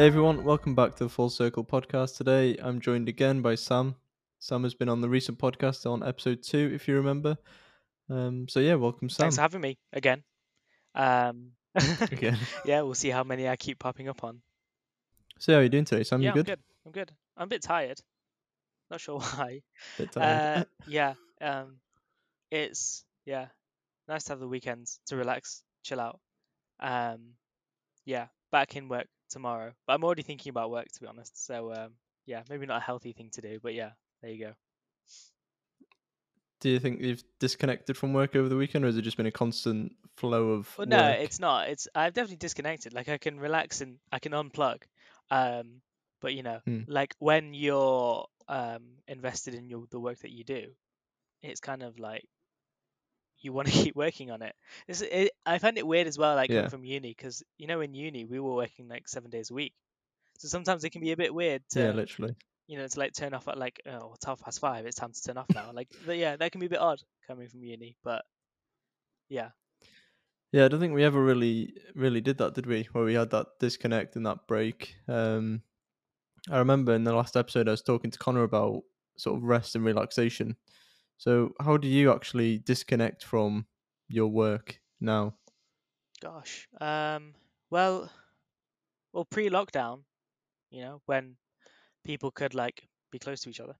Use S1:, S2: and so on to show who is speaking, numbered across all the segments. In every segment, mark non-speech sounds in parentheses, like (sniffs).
S1: Hey everyone, welcome back to the Full Circle podcast. Today I'm joined again by Sam. Sam has been on the recent podcast on episode two, if you remember. Um, so yeah, welcome Sam.
S2: Thanks for having me again. Um, (laughs) (laughs)
S1: Again.
S2: yeah, we'll see how many I keep popping up on.
S1: So how are you doing today, Sam?
S2: yeah,
S1: you good?
S2: I'm good. I'm good. I'm a bit tired. Not sure (laughs) why.
S1: Bit tired.
S2: Uh, yeah. Um, it's yeah, nice to have the weekends to relax, chill out. Um, yeah, back in work tomorrow. But I'm already thinking about work to be honest. So um, yeah, maybe not a healthy thing to do, but yeah, there you go.
S1: Do you think you've disconnected from work over the weekend, or has it just been a constant flow of
S2: Well, no,
S1: work?
S2: it's not. It's I've definitely disconnected. Like I can relax and I can unplug. Um, but you know,
S1: Hmm.
S2: like when you're um invested in your the work that you do, it's kind of like you want to (laughs) keep working on it. It's, it. I find it weird as well, like
S1: Yeah.
S2: from uni, because you know in uni we were working like seven days a week, so sometimes it can be a bit weird to
S1: Yeah, literally.
S2: you know to like turn off at like oh it's half past five, it's time to turn off now. Like yeah, that can be a bit odd coming from uni, but yeah,
S1: Yeah, I don't think we ever really really did that, did we? Where we had that disconnect and that break. Um, I remember in the last episode I was talking to Connor about sort of rest and relaxation. So how do you actually disconnect from your work now?
S2: Gosh. Um. Well. Well, pre-lockdown, you know, when people could like be close to each other,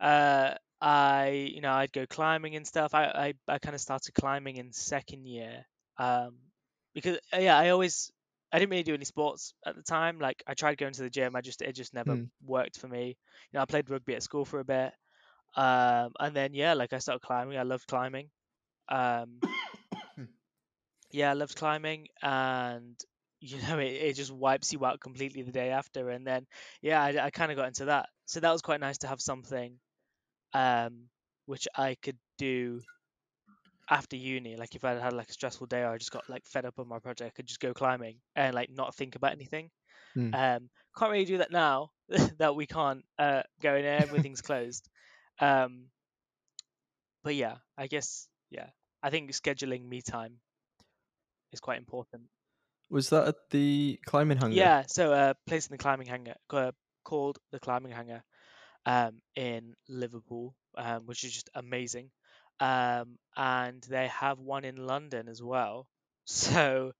S2: uh, I, you know, I'd go climbing and stuff. I, I, I kind of started climbing in second year. Um, because uh, yeah, I always, I didn't really do any sports at the time. Like I tried going to the gym, I just, it just never
S1: Hmm.
S2: worked for me. You know, I played rugby at school for a bit. Um, and then yeah, like I started climbing. I loved climbing. Um, yeah, I loved climbing, and you know, (laughs) it, it just wipes you out completely the day after. And then, yeah, I, I kind of got into that. So that was quite nice to have something, um, which I could do after uni. Like if I had like a stressful day or I just got like fed up on my project, I could just go climbing and like not think about anything.
S1: Hmm.
S2: Um, can't really do that now (laughs) that we can't uh, go in and everything's closed. Um, but yeah, I guess yeah, I think scheduling me time is quite important.
S1: Was that at the climbing hangar?
S2: Yeah, so uh, place in the climbing hangar uh, called the climbing hangar um, in Liverpool, um, which is just amazing. Um, and they have one in London as well. (laughs) So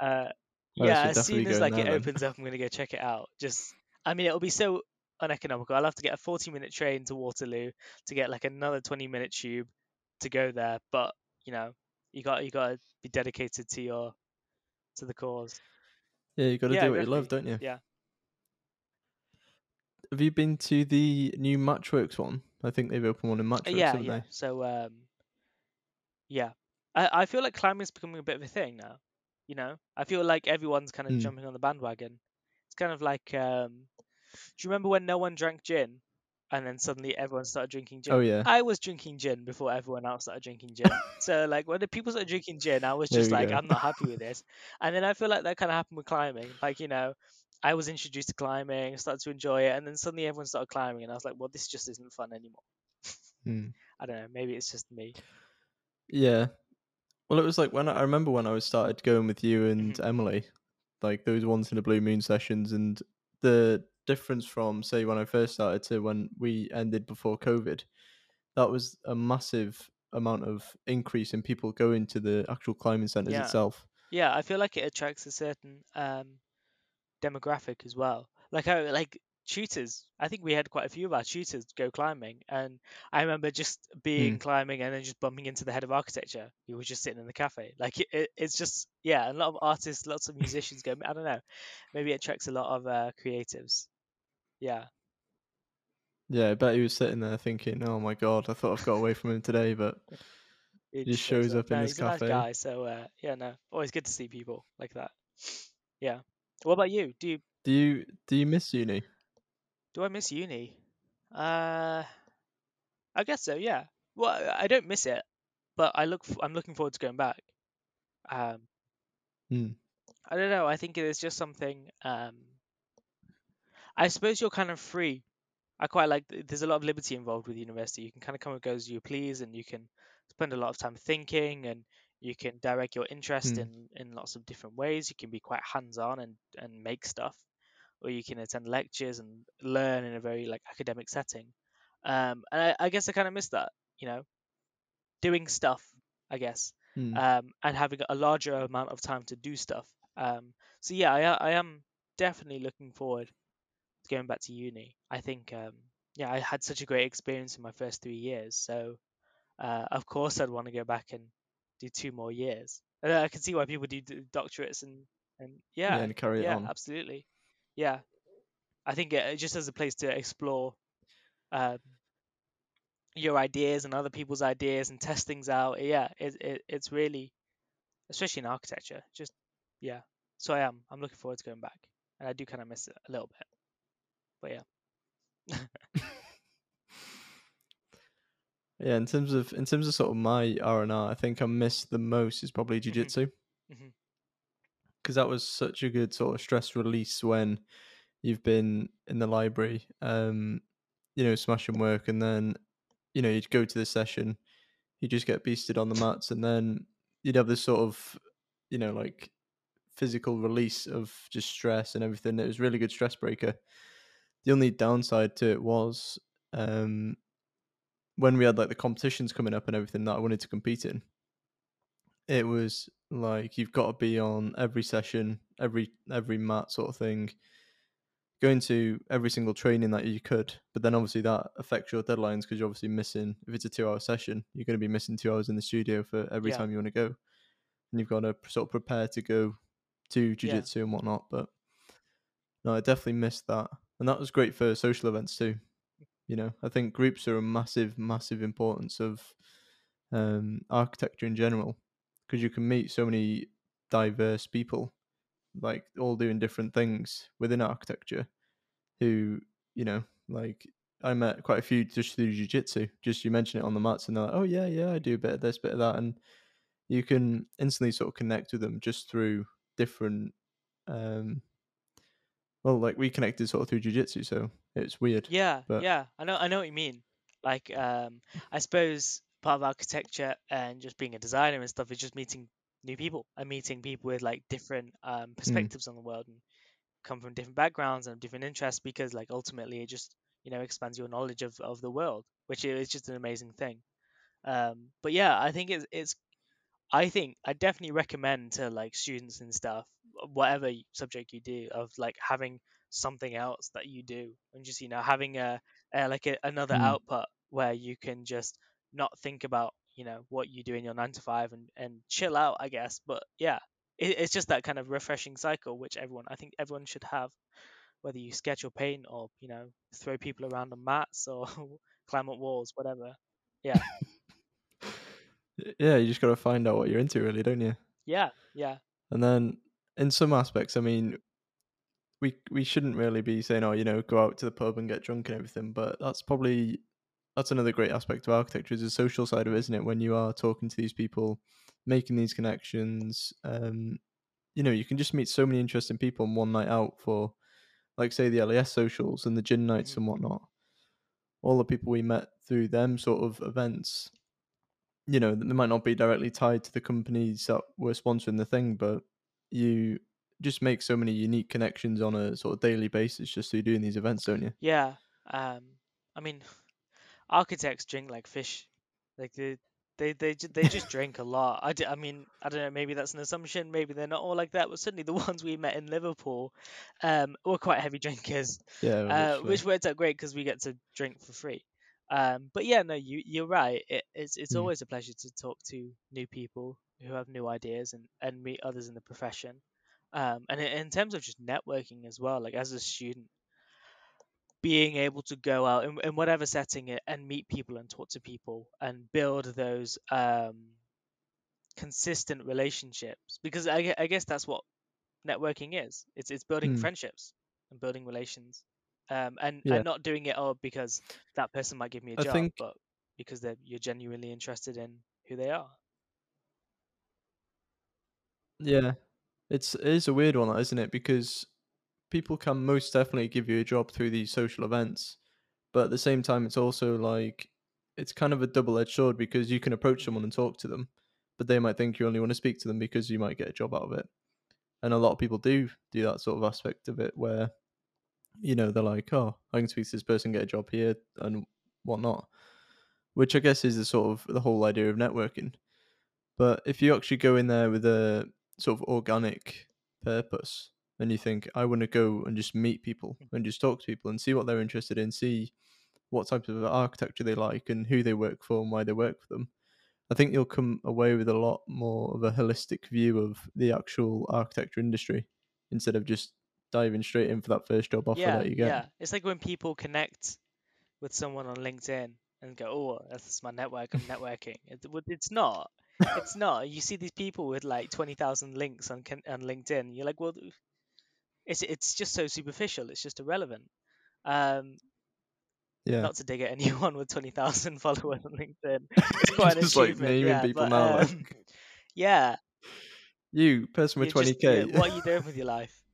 S2: uh,
S1: Oh,
S2: yeah, as soon as like it
S1: then.
S2: opens up, I'm gonna go check it out. Just, I mean, it'll be so uneconomical. I'll have to get a 40 minute train to Waterloo to get like another 20 minute tube to go there. But you know, you got you got to be dedicated to your to the cause.
S1: Yeah, you got to
S2: Yeah,
S1: do what you love, don't you?
S2: Yeah.
S1: Have you been to the new Matchworks one? I think they've opened one in
S2: Uh,
S1: Matchworks,
S2: yeah,
S1: haven't
S2: yeah.
S1: they?
S2: So um, yeah, I I feel like climbing's becoming a bit of a thing now. You know, I feel like everyone's kind of
S1: Hmm.
S2: jumping on the bandwagon. It's kind of like um, do you remember when no one drank gin, and then suddenly everyone started drinking gin?
S1: Oh yeah.
S2: I was drinking gin before everyone else started drinking gin. (laughs) so like when the people started drinking gin, I was just like,
S1: go.
S2: I'm not happy with (laughs) this. And then I feel like that kind of happened with climbing. Like you know, I was introduced to climbing, started to enjoy it, and then suddenly everyone started climbing, and I was like, well, this just isn't fun anymore.
S1: Hmm. (laughs)
S2: I don't know. Maybe it's just me.
S1: Yeah. Well, it was like when I, I remember when I was started going with you and
S2: Mhm.
S1: Emily, like those once in a blue moon sessions, and the difference from say when I first started to when we ended before COVID, that was a massive amount of increase in people going to the actual climbing centers
S2: Yeah.
S1: itself.
S2: Yeah, I feel like it attracts a certain um demographic as well. Like I like tutors. I think we had quite a few of our tutors go climbing, and I remember just being
S1: Hmm.
S2: climbing and then just bumping into the head of architecture who was just sitting in the cafe. Like it, it, it's just yeah, a lot of artists, lots of musicians go. I don't know, maybe it attracts a lot of uh, creatives. Yeah,
S1: Yeah, I bet he was sitting there thinking, "Oh my god, I thought I've got away from him today," but (laughs)
S2: he
S1: just shows up in
S2: No,
S1: his
S2: he's a nice
S1: cafe.
S2: guy. So uh, yeah, no, always good to see people like that. (sniffs) Yeah. What about you? Do you
S1: do you do you miss uni?
S2: Do I miss uni? Uh, I guess so. Yeah. Well, I don't miss it, but I look. f- I'm looking forward to going back. Um,
S1: Hmm.
S2: I don't know. I think it is just something. Um, I suppose you're kind of free. I quite like. There's a lot of liberty involved with university. You can kind of come and go as you please, and you can spend a lot of time thinking, and you can direct your interest
S1: Hmm.
S2: in in lots of different ways. You can be quite hands on and and make stuff, or you can attend lectures and learn in a very like academic setting. Um, and I, I guess I kind of miss that, you know, doing stuff, I guess,
S1: Mm.
S2: um, and having a larger amount of time to do stuff. Um, so yeah, I, I am definitely looking forward going back to uni. I think, um, yeah, I had such a great experience in my first three years, so uh, of course I'd want to go back and do two more years. And I can see why people do doctorates and and yeah,
S1: yeah, and carry it
S2: yeah,
S1: on.
S2: absolutely. Yeah, I think it, it just as a place to explore um, your ideas and other people's ideas and test things out. Yeah, it, it it's really, especially in architecture, just yeah. So I am. I'm looking forward to going back, and I do kind of miss it a little bit. But yeah, (laughs)
S1: Yeah, in terms of in terms of sort of my R and R, I think I missed the most is probably jujitsu
S2: Mhm.
S1: because that was such a good sort of stress release when you've been in the library, um, you know, smashing work, and then you know you'd go to the session, you just get beasted on the mats, and then you'd have this sort of, you know, like physical release of just stress and everything. It was really good stress breaker. The only downside to it was um, when we had like the competitions coming up and everything that I wanted to compete in. It was like you've got to be on every session, every every mat sort of thing, going to every single training that you could. But then obviously that affects your deadlines because you're obviously missing. If it's a two-hour session, you're going to be missing two hours in the studio for every
S2: Yeah.
S1: time you want to go, and you've got to sort of prepare to go to
S2: Yeah.
S1: jiu-jitsu and whatnot. But no, I definitely missed that, and that was great for social events too. You know, I think groups are a massive, massive importance of um, architecture in general because you can meet so many diverse people, like all doing different things within architecture. Who you know, like I met quite a few just through jiu-jitsu. Just you mention it on the mats, and they're like, "Oh yeah, yeah, I do a bit of this, bit of that," and you can instantly sort of connect with them just through different. Um, well, like we connected sort of through jiu-jitsu, so it's weird.
S2: Yeah,
S1: But-
S2: yeah, I know, I know what you mean. Like, um, I suppose part of architecture and just being a designer and stuff is just meeting new people and meeting people with like different um, perspectives on the world and come from different backgrounds and different interests because like ultimately it just you know expands your knowledge of, of the world, which is just an amazing thing. Um, but yeah, I think it's it's I think I definitely recommend to like students and stuff, whatever subject you do, of like having something else that you do and just you know having a, a like a, another
S1: Mm.
S2: output where you can just not think about you know what you do in your nine to five and and chill out, I guess. But yeah, it, it's just that kind of refreshing cycle which everyone I think everyone should have, whether you sketch or paint or you know throw people around on mats or (laughs) climb up walls, whatever. Yeah, (laughs)
S1: Yeah, you just got to find out what you're into, really, don't you?
S2: yeah, yeah.
S1: And then in some aspects, I mean, we we shouldn't really be saying, oh, you know, go out to the pub and get drunk and everything. But that's probably that's another great aspect of architecture is the social side of it, isn't it? When you are talking to these people, making these connections, um, you know, you can just meet so many interesting people on one night out for, like, say, the LAS socials and the gin nights
S2: Mhm.
S1: and whatnot. All the people we met through them sort of events, you know, they might not be directly tied to the companies that were sponsoring the thing, but you just make so many unique connections on a sort of daily basis just through doing these events, don't you?
S2: Yeah. Um, I mean, (laughs) architects drink like fish. Like they they they they just (laughs) drink a lot. I, d- I mean, I don't know. Maybe that's an assumption. Maybe they're not all like that. But certainly the (laughs) ones we met in Liverpool, um, were quite heavy drinkers.
S1: Yeah,
S2: Uh, which worked out great because we get to drink for free. Um, but yeah, no, you you're right. It, it's it's
S1: Mm.
S2: always a pleasure to talk to new people who have new ideas and and meet others in the profession. Um, and in, in terms of just networking as well, like as a student, being able to go out in, in whatever setting it and meet people and talk to people and build those um, consistent relationships because I, I guess that's what networking is it's it's building
S1: Mm.
S2: friendships and building relations um, and
S1: Yeah.
S2: and not doing it all because that person might give me a
S1: I
S2: job
S1: think-
S2: but because they're you're genuinely interested in who they are
S1: Yeah, it's it is a weird one, isn't it? Because people can most definitely give you a job through these social events, but at the same time, it's also like it's kind of a double-edged sword because you can approach someone and talk to them, but they might think you only want to speak to them because you might get a job out of it, and a lot of people do do that sort of aspect of it where you know, they're like, oh, I can speak to this person, get a job here, and whatnot. Which I guess is the sort of the whole idea of networking. But if you actually go in there with a sort of organic purpose, and you think, I want to go and just meet people hmm. and just talk to people and see what they're interested in, see what type of architecture they like and who they work for and why they work for them. I think you'll come away with a lot more of a holistic view of the actual architecture industry instead of just diving straight in for that first job offer
S2: yeah,
S1: that you get.
S2: yeah. It's like when people connect with someone on LinkedIn and go, "Oh, that's my network. I'm networking." It, it's not. It's (laughs) not. You see these people with like twenty thousand links on on LinkedIn. You're like, well, it's it's just so superficial. It's just irrelevant. Um,
S1: Yeah.
S2: not to dig at anyone with 20,000 (laughs) followers on LinkedIn. It's (laughs) quite an
S1: Just like
S2: achievement,
S1: naming
S2: yeah,
S1: people
S2: but,
S1: now.
S2: um,
S1: like,
S2: yeah,
S1: you, person with 20k.
S2: what are you doing with your life?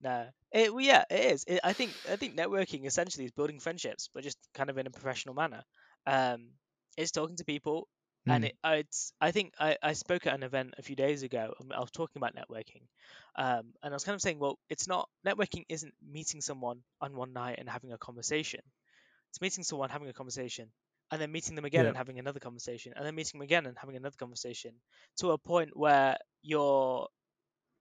S2: No, it, well, yeah, it is. It, I think I think networking essentially is building friendships, but just kind of in a professional manner. Um, it's talking to people, and
S1: Hmm.
S2: it, uh, it's. I think I, I spoke at an event a few days ago. And I was talking about networking, um, and I was kind of saying, well, it's not networking. Isn't meeting someone on one night and having a conversation. It's meeting someone, having a conversation, and then meeting them again
S1: Yeah.
S2: and having another conversation, and then meeting them again and having another conversation, to a point where you're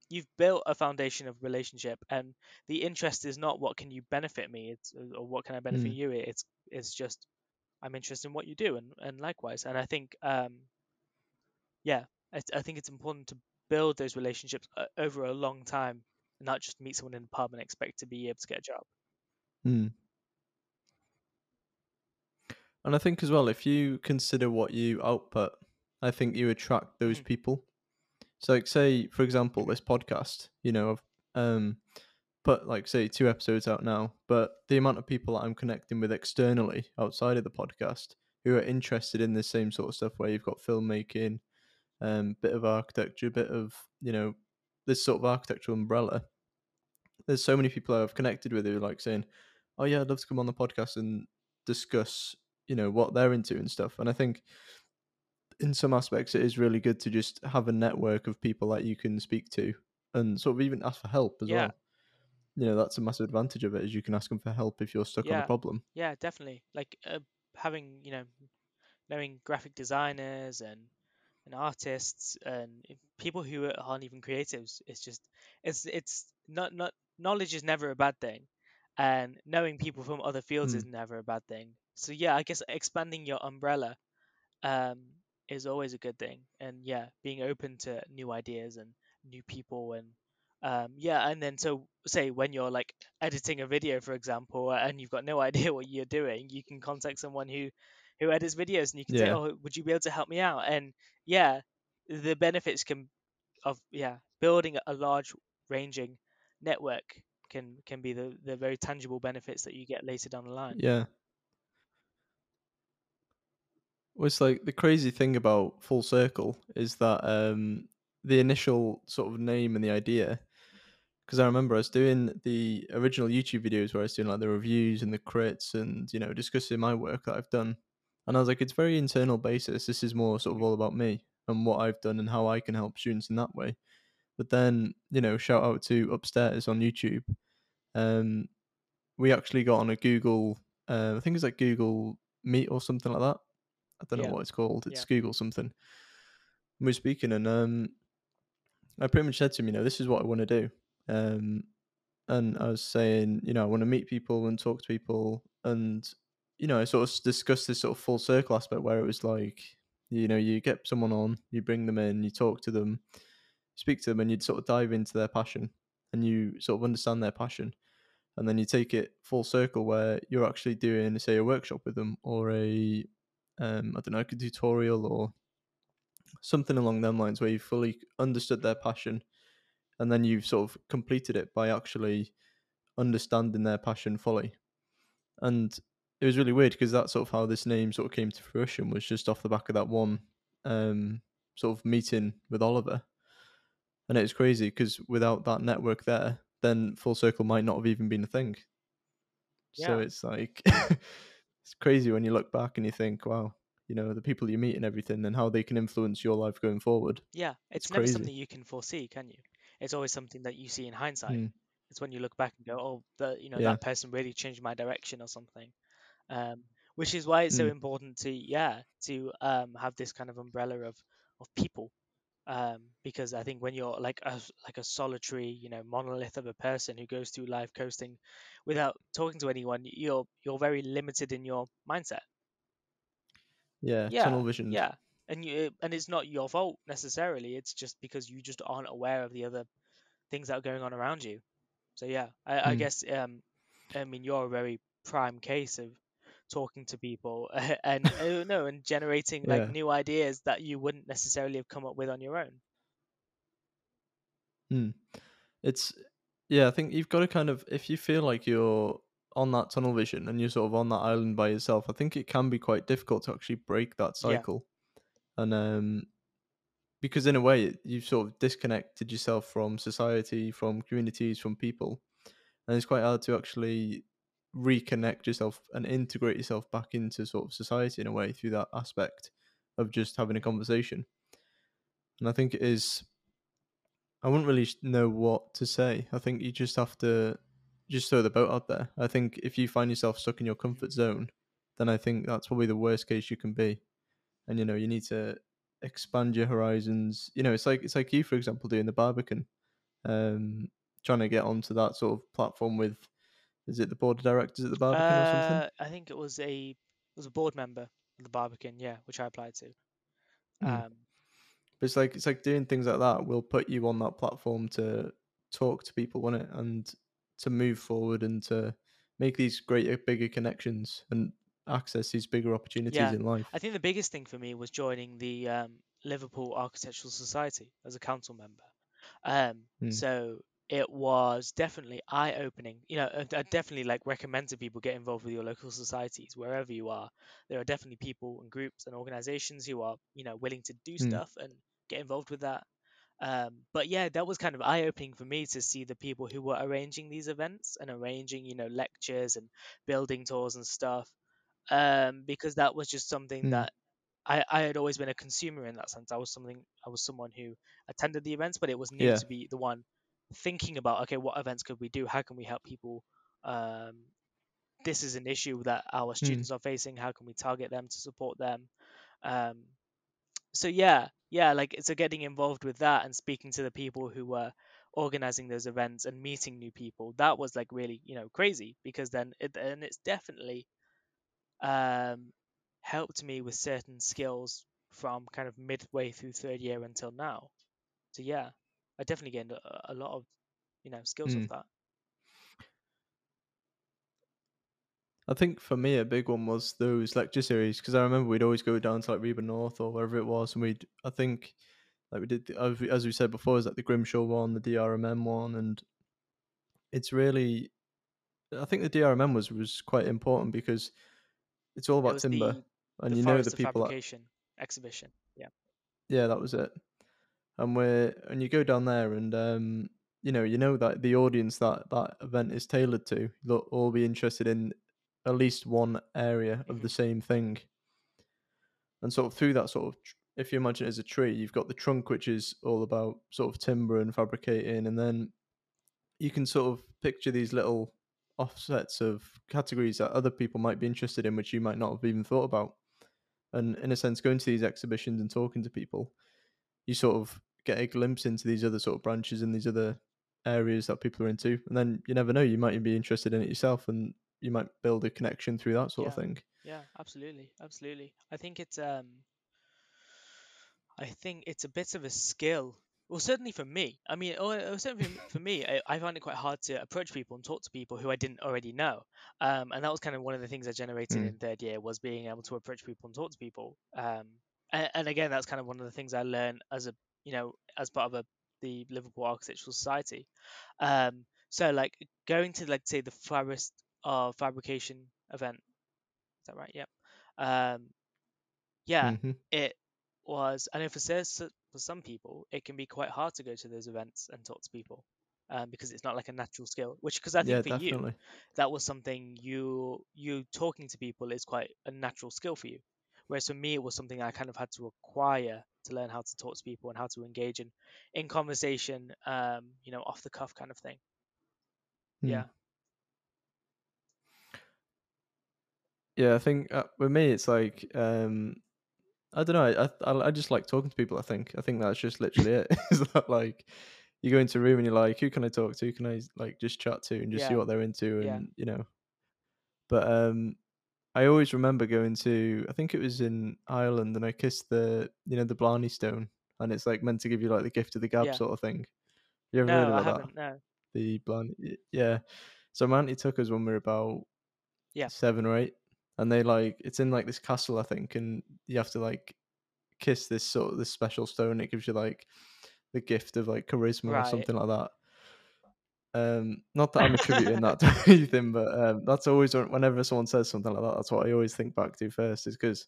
S2: you've built a foundation of relationship and the interest is not what can you benefit me it's uh, or what can i benefit
S1: Mm.
S2: you it's it's just i'm interested in what you do and and likewise and i think um yeah i, I think it's important to build those relationships uh, over a long time and not just meet someone in the pub and expect to be able to get a job
S1: Hmm. And I think as well, if you consider what you output, I think you attract those
S2: Mhm.
S1: people. So, like, say for example, this podcast, you know, I've um, put like say two episodes out now, but the amount of people that I'm connecting with externally outside of the podcast who are interested in the same sort of stuff, where you've got filmmaking, um, bit of architecture, a bit of you know, this sort of architectural umbrella. There's so many people I've connected with who are like saying, "Oh yeah, I'd love to come on the podcast and discuss, you know, what they're into and stuff." And I think in some aspects it is really good to just have a network of people that you can speak to and sort of even ask for help as
S2: Yeah.
S1: well. You know, that's a massive advantage of it is you can ask them for help if you're stuck on a problem.
S2: yeah definitely like uh, having you know knowing graphic designers and and artists and people who aren't even creatives it's just it's it's not not knowledge is never a bad thing and knowing people from other fields
S1: Mm.
S2: is never a bad thing so yeah i guess expanding your umbrella um is always a good thing. And yeah being open to new ideas and new people and um yeah and then so say when you're like editing a video for example and you've got no (laughs) idea what you're doing you can contact someone who who edits videos and you can say oh would you be able to help me out? And yeah the benefits can of yeah building a large ranging network can can be the the very tangible benefits that you get later down the line.
S1: Yeah. Well, it's like the crazy thing about Full Circle is that um, the initial sort of name and the idea, because I remember I was doing the original YouTube videos where I was doing like the reviews and the crits and you know discussing my work that I've done, and I was like, it's very internal basis. This is more sort of all about me and what I've done and how I can help students in that way. But then you know, shout out to Upstairs on YouTube. Um, we actually got on a Google, uh, I think it's like Google Meet or something like that. I don't
S2: Yeah.
S1: know what it's called. It's
S2: Yeah.
S1: Google something. And we we're speaking, and um, I pretty much said to him, you know, this is what I want to do. Um, and I was saying, you know, I want to meet people and talk to people, and you know, I sort of discussed this sort of full circle aspect where it was like, you know, you get someone on, you bring them in, you talk to them, speak to them, and you'd sort of dive into their passion, and you sort of understand their passion, and then you take it full circle where you're actually doing, say, a workshop with them or a um, I don't know, like a tutorial or something along them lines where you fully understood their passion and then you've sort of completed it by actually understanding their passion fully. And it was really weird because that's sort of how this name sort of came to fruition was just off the back of that one um, sort of meeting with Oliver. And it was crazy because without that network there, then Full Circle might not have even been a thing. So it's like (laughs) it's crazy when you look back and you think, wow, you know, the people you meet and everything and how they can influence your life going forward.
S2: Yeah, it's,
S1: It's
S2: never
S1: crazy.
S2: something you can foresee, can you? It's always something that you see in hindsight.
S1: Mm.
S2: It's when you look back and go, oh, the you know
S1: Yeah.
S2: that person really changed my direction or something. Um, which is why it's so
S1: Mm.
S2: important to yeah to um have this kind of umbrella of of people um, because I think when you're like a like a solitary, you know, monolith of a person who goes through life coasting without talking to anyone, you're you're very limited in your mindset.
S1: Yeah.
S2: Yeah,
S1: Tunnel visioned.
S2: yeah, and you and it's not your fault necessarily. It's just because you just aren't aware of the other things that are going on around you. So yeah, I, I
S1: Mm.
S2: guess um, I mean you're a very prime case of talking to people (laughs) and uh, no and generating like
S1: Yeah.
S2: new ideas that you wouldn't necessarily have come up with on your own.
S1: Mm. It's yeah, I think you've got to kind of if you feel like you're on that tunnel vision and you're sort of on that island by yourself, I think it can be quite difficult to actually break that
S2: Yeah.
S1: cycle. And um because in a way you've sort of disconnected yourself from society, from communities, from people. And it's quite hard to actually reconnect yourself and integrate yourself back into sort of society in a way through that aspect of just having a conversation. And I think it is I wouldn't really know what to say. I think you just have to just throw the boat out there. I think if you find yourself stuck in your comfort zone, then I think that's probably the worst case you can be. And you know, you need to expand your horizons. You know, it's like it's like you, for example, doing the Barbican, um, trying to get onto that sort of platform with, is it the board of directors at the Barbican or something?
S2: Uh, I think it was a it was a board member of the Barbican, yeah, which I applied to.
S1: Mm.
S2: Um,
S1: But it's like it's like doing things like that will put you on that platform to talk to people, won't it? And to move forward and to make these greater, bigger connections and access these bigger opportunities
S2: Yeah,
S1: in life.
S2: I think the biggest thing for me was joining the um, Liverpool Architectural Society as a council member. Um,
S1: Mm.
S2: so it was definitely eye-opening. You know, I I definitely like recommend to people get involved with your local societies wherever you are. There are definitely people and groups and organizations who are, you know, willing to do
S1: Mm.
S2: stuff and get involved with that. Um, but yeah, that was kind of eye-opening for me to see the people who were arranging these events and arranging, you know, lectures and building tours and stuff. Um, because that was just something
S1: Mm.
S2: that I, I had always been a consumer in that sense. I was something I was someone who attended the events, but it was new
S1: Yeah.
S2: to be the one thinking about okay, what events could we do? How can we help people? Um, this is an issue that our
S1: Mm.
S2: students are facing. How can we target them to support them? Um, so yeah, yeah, like so getting involved with that and speaking to the people who were organizing those events and meeting new people that was like really you know crazy because then it, and it's definitely um helped me with certain skills from kind of midway through third year until now so yeah i definitely gained a, a lot of you know skills
S1: Mm.
S2: of that.
S1: I think for me a big one was those lecture series because I remember we'd always go down to like RIBA North or wherever it was, and we'd I think like we did the, as we- said before, is like the Grimshaw one, the DRMM one, and it's really I think the DRMM was was quite important because it's all about timber,
S2: the
S1: and
S2: the
S1: you know the people that
S2: exhibition yeah.
S1: Yeah that was it, and we're and you go down there and um you know you know that the audience that that event is tailored to they'll all be interested in at least one area of the
S2: Mhm.
S1: same thing and sort of through that sort of if you imagine it as a tree you've got the trunk which is all about sort of timber and fabricating and then you can sort of picture these little offsets of categories that other people might be interested in which you might not have even thought about and in a sense going to these exhibitions and talking to people you sort of get a glimpse into these other sort of branches and these other areas that people are into and then you never know you might even be interested in it yourself and you might build a connection through that sort of thing
S2: Yeah, absolutely, absolutely. I think it's um I think it's a bit of a skill. Well, certainly for me. I mean, or, certainly for, me, I, I find it quite hard to approach people and talk to people who I didn't already know. Um, and that was kind of one of the things I generated
S1: Mm.
S2: in third year was being able to approach people and talk to people. Um, and, and again, that's kind of one of the things I learned as a you know as part of a, the Liverpool Architectural Society. Um, so like going to like say the Forest of Fabrication event. Is that right? Yep. Um, yeah,
S1: hmm
S2: it was. I know for for some people, it can be quite hard to go to those events and talk to people, um, because it's not like a natural skill. Which, because I think
S1: yeah
S2: for you, that was something you you talking to people is quite a natural skill for you. Whereas for me, it was something I kind of had to acquire to learn how to talk to people and how to engage in in conversation, um, you know, off the cuff kind of thing.
S1: Hmm.
S2: Yeah.
S1: Yeah, I think uh, with me it's like um I don't know. I, I I just like talking to people. I think I think that's just literally it. (laughs) Is that like you go into a room and you're like, who can I talk to? Who can I like just chat to and just see what they're into and
S2: Yeah.
S1: you know. But um, I always remember going to I think it was in Ireland and I kissed the you know the Blarney Stone and it's like meant to give you like the gift of the gab
S2: Yeah.
S1: sort of thing. You ever heard
S2: No, I
S1: about that?
S2: haven't. No.
S1: The Blarney, yeah. So my auntie took us when we were about
S2: Yeah.
S1: seven or eight, and they like it's in like this castle I think, and you have to like kiss this sort of this special stone. It gives you like the gift of like charisma or something like that. Um, not that I'm attributing (laughs) that to (laughs) anything, but um, that's always whenever someone says something like that, that's what I always think back to first, is because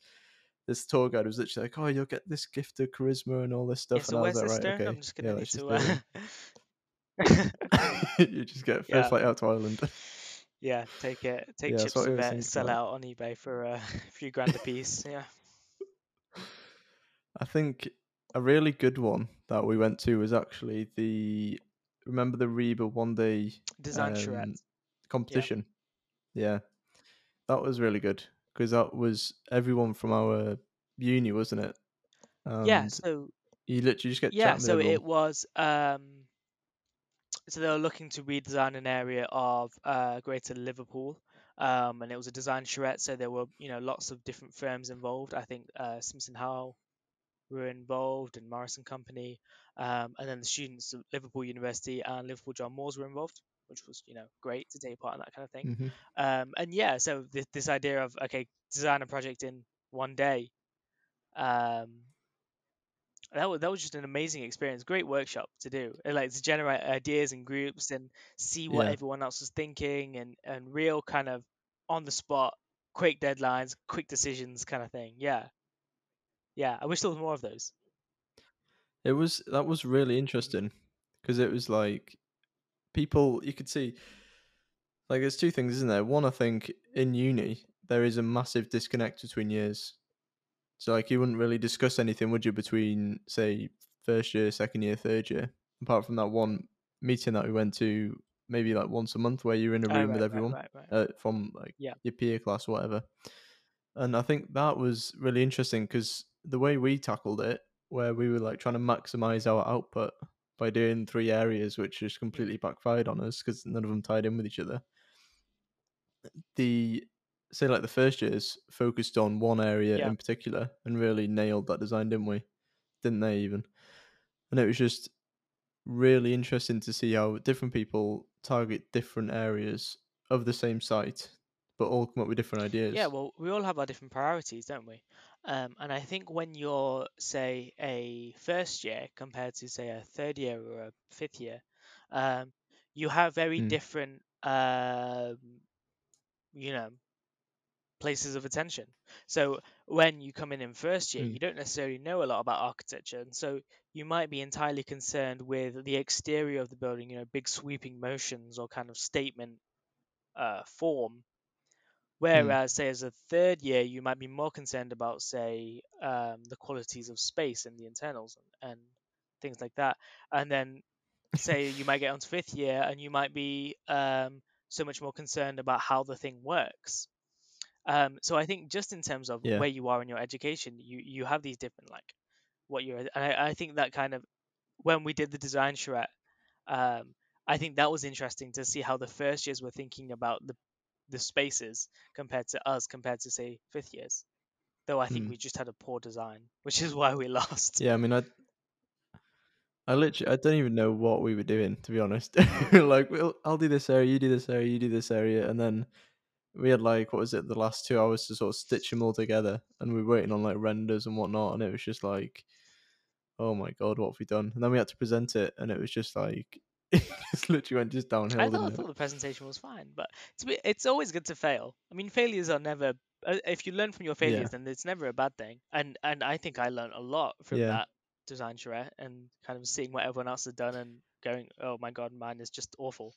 S1: this tour guide was literally like, "Oh, you'll get this gift of charisma and all this stuff,"
S2: Yeah, so
S1: and I was like, "Right, okay,
S2: I'm just
S1: yeah,
S2: gonna need
S1: let's just
S2: to. Uh... (laughs)
S1: you just get a first
S2: Yeah.
S1: flight out to Ireland.
S2: yeah, take it. Take
S1: Yeah,
S2: chips of it,
S1: think
S2: sell out on eBay for a few grand a piece. Yeah.
S1: I think a really good one that we went to was actually the remember the RIBA one day
S2: Design
S1: um,
S2: charrette.
S1: competition. Yeah. that was really good because that was everyone from our uni, wasn't it?
S2: Yeah. So
S1: you literally just get
S2: yeah. So it was. Um. So they were looking to redesign an area of uh, Greater Liverpool. Um, and it was a design charrette, so there were you know lots of different firms involved. I think uh, Simpson Howell were involved and Morrison Company, um, and then the students of Liverpool University and Liverpool John Moores were involved, which was you know great to take part in that kind of thing.
S1: hmm
S2: Um, and yeah, so this, this idea of okay, design a project in one day, um, that was that was just an amazing experience, great workshop to do, and like to generate ideas in groups and see what
S1: Yeah.
S2: everyone else was thinking, and and real kind of on the spot, quick deadlines, quick decisions kind of thing. Yeah, yeah. I wish there was more of those.
S1: It was that was really interesting because it was like people you could see like there's two things, isn't there? One, I think in uni there is a massive disconnect between years. So like you wouldn't really discuss anything, would you, between say first year, second year, third year, apart from that one meeting that we went to maybe like once a month where you're in a
S2: Oh,
S1: room
S2: right,
S1: with everyone
S2: right, right.
S1: uh, from like
S2: Yeah.
S1: your peer class or whatever. And I think that was really interesting because the way we tackled it, where we were like trying to maximize our output by doing three areas, which just completely backfired on us because none of them tied in with each other. The say like the first years focused on one area
S2: Yeah.
S1: in particular and really nailed that design, didn't we? Didn't they even? And it was just really interesting to see how different people target different areas of the same site, but all come up with different ideas.
S2: Yeah, well, we all have our different priorities, don't we? Um, and I think when you're, say, a first year compared to, say, a third year or a fifth year, um, you have very
S1: Mm.
S2: different, um, you know, places of attention. So when you come in in first year,
S1: Mm.
S2: you don't necessarily know a lot about architecture, and so you might be entirely concerned with the exterior of the building, you know, big sweeping motions or kind of statement uh, form. Whereas, say, as a third year, you might be more concerned about, say, um, the qualities of space and the internals and, and things like that. And then, say, you might get onto fifth year and you might be um, so much more concerned about how the thing works. Um, so I think just in terms of
S1: Yeah.
S2: where you are in your education, you you have these different like what you're. And I, I think that kind of when we did the design charrette, um, I think that was interesting to see how the first years were thinking about the the spaces compared to us compared to say fifth years. Though I think
S1: Mm.
S2: we just had a poor design, (laughs) which is why we lost.
S1: Yeah, I mean, I, I literally, I don't even know what we were doing to be honest. (laughs) like, we'll, I'll do this area, you do this area, you do this area, and then we had like, what was it, the last two hours to sort of stitch them all together, and we were waiting on like renders and whatnot, and it was just like, oh my god, what have we done? And then we had to present it, and it was just like, it (laughs) just literally went just downhill,
S2: I thought, I thought the presentation was fine, but it's it's always good to fail. I mean, failures are never. uh, If you learn from your failures,
S1: Yeah.
S2: then it's never a bad thing. And and I think I learned a lot from
S1: Yeah.
S2: that design charrette and kind of seeing what everyone else had done and going, oh my god, mine is just awful.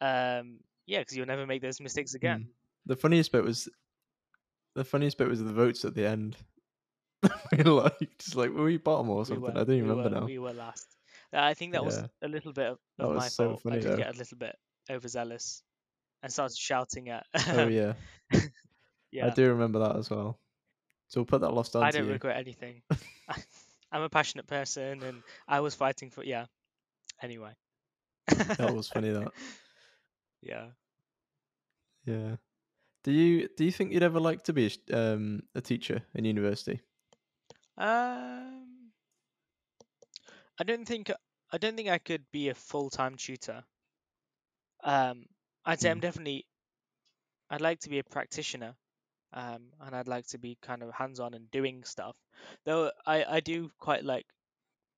S2: Um, yeah, because you'll never make those mistakes again.
S1: Mm. The funniest bit was, the funniest bit was the votes at the end. (laughs) we like, just like, were we bottom or
S2: We
S1: something?
S2: were,
S1: I don't
S2: we
S1: even remember
S2: were,
S1: now.
S2: we were last. Uh, I think that was a little bit of,
S1: That
S2: of
S1: was
S2: my
S1: so
S2: fault. I did
S1: though.
S2: get a little bit overzealous and started shouting at.
S1: Oh yeah, (laughs)
S2: yeah.
S1: I do remember that as well. So we'll put that lost on
S2: I don't
S1: you.
S2: regret anything. (laughs) (laughs) I'm a passionate person, and I was fighting for yeah. Anyway.
S1: That was funny. That
S2: yeah.
S1: yeah. Do you do you think you'd ever like to be a um, a teacher in university?
S2: Um, I don't think I don't think I could be a full time tutor. Um, I'd say I'm
S1: Mm.
S2: definitely. I'd like to be a practitioner, um, and I'd like to be kind of hands on and doing stuff. Though I I do quite like.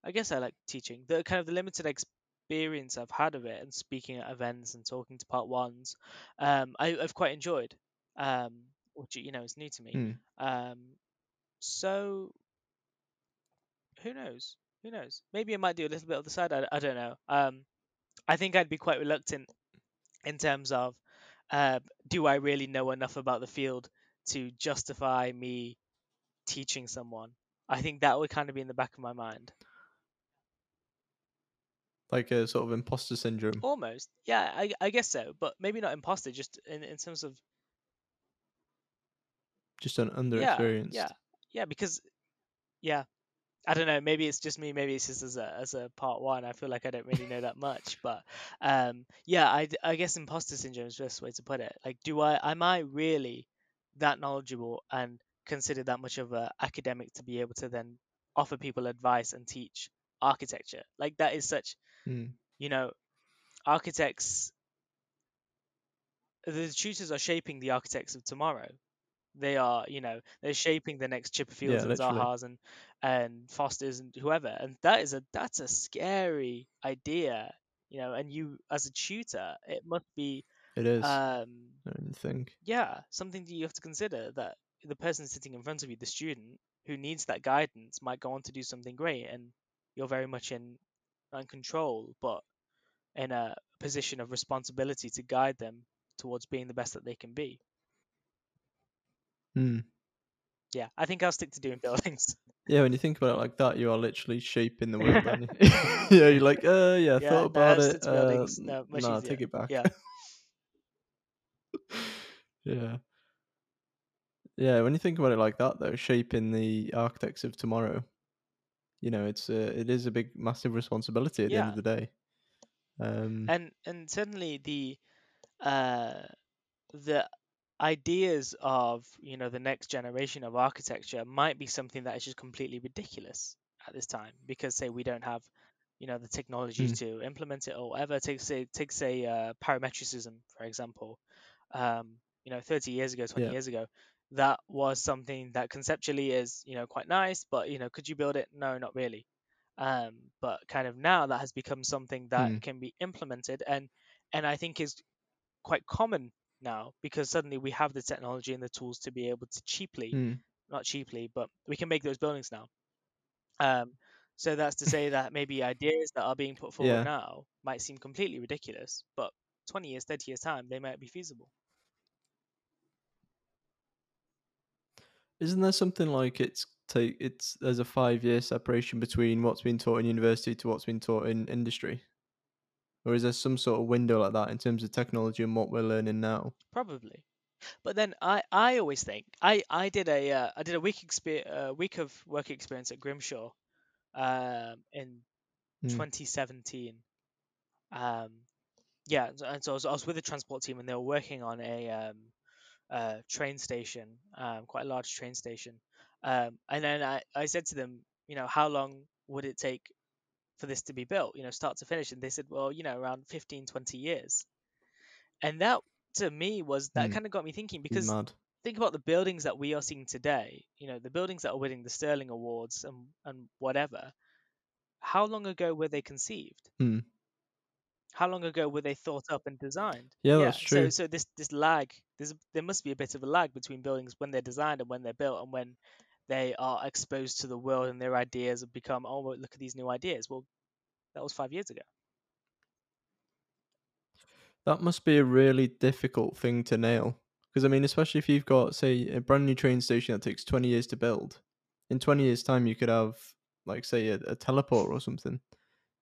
S2: I guess I like teaching. The kind of the limited experience I've had of it and speaking at events and talking to part ones, um, I, I've quite enjoyed. Um, which you know is new to me.
S1: Mm.
S2: Um, so who knows? Who knows? Maybe I might do a little bit of the side. I, I don't know. Um, I think I'd be quite reluctant in terms of, uh, do I really know enough about the field to justify me teaching someone? I think that would kind of be in the back of my mind.
S1: Like a sort of imposter syndrome.
S2: Almost, yeah, I, I guess so, but maybe not imposter, just in, in terms of
S1: Just an under
S2: yeah, yeah, yeah, because yeah, I don't know. Maybe it's just me. Maybe it's just as a as a part one. I feel like I don't really know that much, but um, yeah, I, I guess imposter syndrome is the best way to put it. Like, do I am I really that knowledgeable and considered that much of a academic to be able to then offer people advice and teach architecture? Like that is such
S1: Mm.
S2: you know, architects. The tutors are shaping the architects of tomorrow. They are, you know, they're shaping the next Chipperfields
S1: Yeah,
S2: and
S1: literally.
S2: Zahas and and Fosters and whoever. And that is a that's a scary idea, you know. And you, as a tutor, it must be,
S1: It is.
S2: um,
S1: I don't think.
S2: yeah, something that you have to consider that the person sitting in front of you, the student who needs that guidance, might go on to do something great, and you're very much in in control, but in a position of responsibility to guide them towards being the best that they can be.
S1: Mm.
S2: Yeah, I think I'll stick to doing buildings. (laughs)
S1: Yeah, when you think about it like that, you are literally shaping the world, aren't you? (laughs) (laughs) yeah, you're like, uh, yeah, I
S2: Yeah,
S1: thought about it. Uh.
S2: No, much
S1: nah, take it back.
S2: Yeah.
S1: yeah. Yeah, when you think about it like that, though, shaping the architects of tomorrow, you know, it's uh, it is a big, massive responsibility at the end of the day. Um,
S2: and and certainly the uh the ideas of you know the next generation of architecture might be something that is just completely ridiculous at this time because say we don't have you know the technology
S1: Mm.
S2: to implement it or whatever take say take say uh, parametricism for example um you know 30 years ago 20
S1: Yeah.
S2: years ago that was something that conceptually is you know quite nice but you know could you build it no not really um but kind of now that has become something that
S1: Mm.
S2: can be implemented and and i think is quite common now because suddenly we have the technology and the tools to be able to cheaply
S1: mm,
S2: not cheaply but we can make those buildings now um so that's to say that maybe ideas that are being put forward
S1: Yeah.
S2: now might seem completely ridiculous but 20 years 30 years time they might be feasible
S1: Isn't there something like it's take it's there's a five year separation between what's been taught in university to what's been taught in industry? Or is there some sort of window like that in terms of technology and what we're learning now?
S2: probably but then i i always think i i did a uh, i did a week exper- uh, week of work experience at grimshaw um in
S1: Mm.
S2: 2017 um yeah and so- I was, I was with the transport team and they were working on a um uh train station um quite a large train station um and then i i said to them you know how long would it take for this to be built you know start to finish and they said well you know around 15 20 years and that to me was that
S1: Mm.
S2: kind of got me thinking because
S1: mad.
S2: think about the buildings that we are seeing today you know the buildings that are winning the Stirling awards and and whatever how long ago were they conceived
S1: Mm.
S2: how long ago were they thought up and designed
S1: Yeah, that's
S2: so
S1: true.
S2: so so this this lag there's a, there must be a bit of a lag between buildings when they're designed and when they're built and when they are exposed to the world and their ideas have become oh well, look at these new ideas well that was five years ago
S1: That must be a really difficult thing to nail. Because I mean, especially if you've got, say, a brand new train station that takes twenty years to build. In twenty years' time, you could have, like, say, a, a teleport or something. Do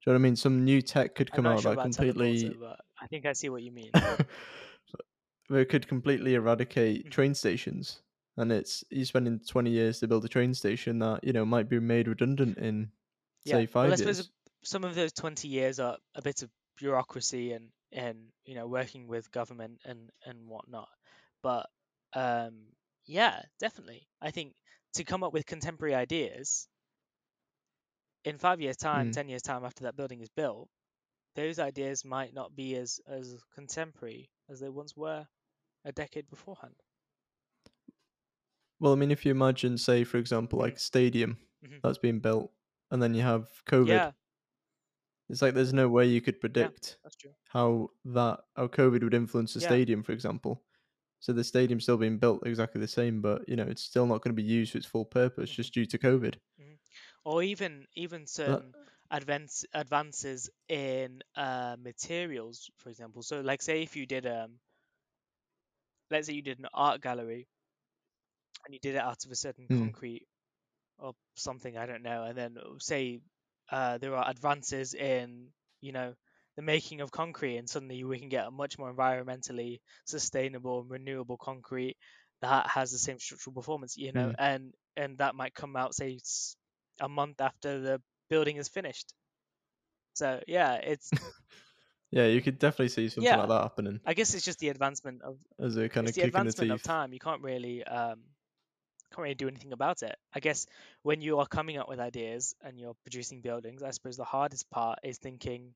S1: you know what I mean? Some new tech could come out
S2: sure
S1: that completely
S2: I think I see what you mean. (laughs)
S1: it could completely eradicate
S2: Mhm.
S1: train stations. And it's you're spending twenty years to build a train station that, you know, might be made redundant in
S2: yeah.
S1: say five
S2: well, I suppose
S1: years.
S2: some of those 20 years are a bit of bureaucracy and and you know working with government and and whatnot. But um, yeah, definitely. I think to come up with contemporary ideas in five years' time,
S1: Mm.
S2: ten years' time after that building is built, those ideas might not be as as contemporary as they once were a decade beforehand.
S1: Well, I mean if you imagine, say, for example, like a stadium
S2: Mhm.
S1: that's being built and then you have COVID.
S2: Yeah,
S1: It's like there's no way you could predict
S2: true.
S1: how that how COVID would influence the
S2: Yeah.
S1: stadium, for example. So the stadium's still being built exactly the same, but you know it's still not going to be used for its full purpose
S2: Mhm.
S1: just due to COVID.
S2: Or even even certain advance advances in uh, materials, for example. So, like, say if you did um, let's say you did an art gallery, and you did it out of a certain
S1: Hmm.
S2: concrete or something, I don't know, and then uh, say uh, there are advances in you know the making of concrete, and suddenly we can get a much more environmentally sustainable and renewable concrete that has the same structural performance, you know,
S1: Hmm.
S2: and and that might come out say a month after the building is finished. So yeah, it's (laughs)
S1: Yeah, you could definitely see something
S2: Yeah.
S1: like that happening
S2: I guess it's just the advancement of
S1: as a kind of
S2: the
S1: kick in the
S2: advancement of time. You can't really um can't really do anything about it. I guess when you are coming up with ideas and you're producing buildings, I suppose the hardest part is thinking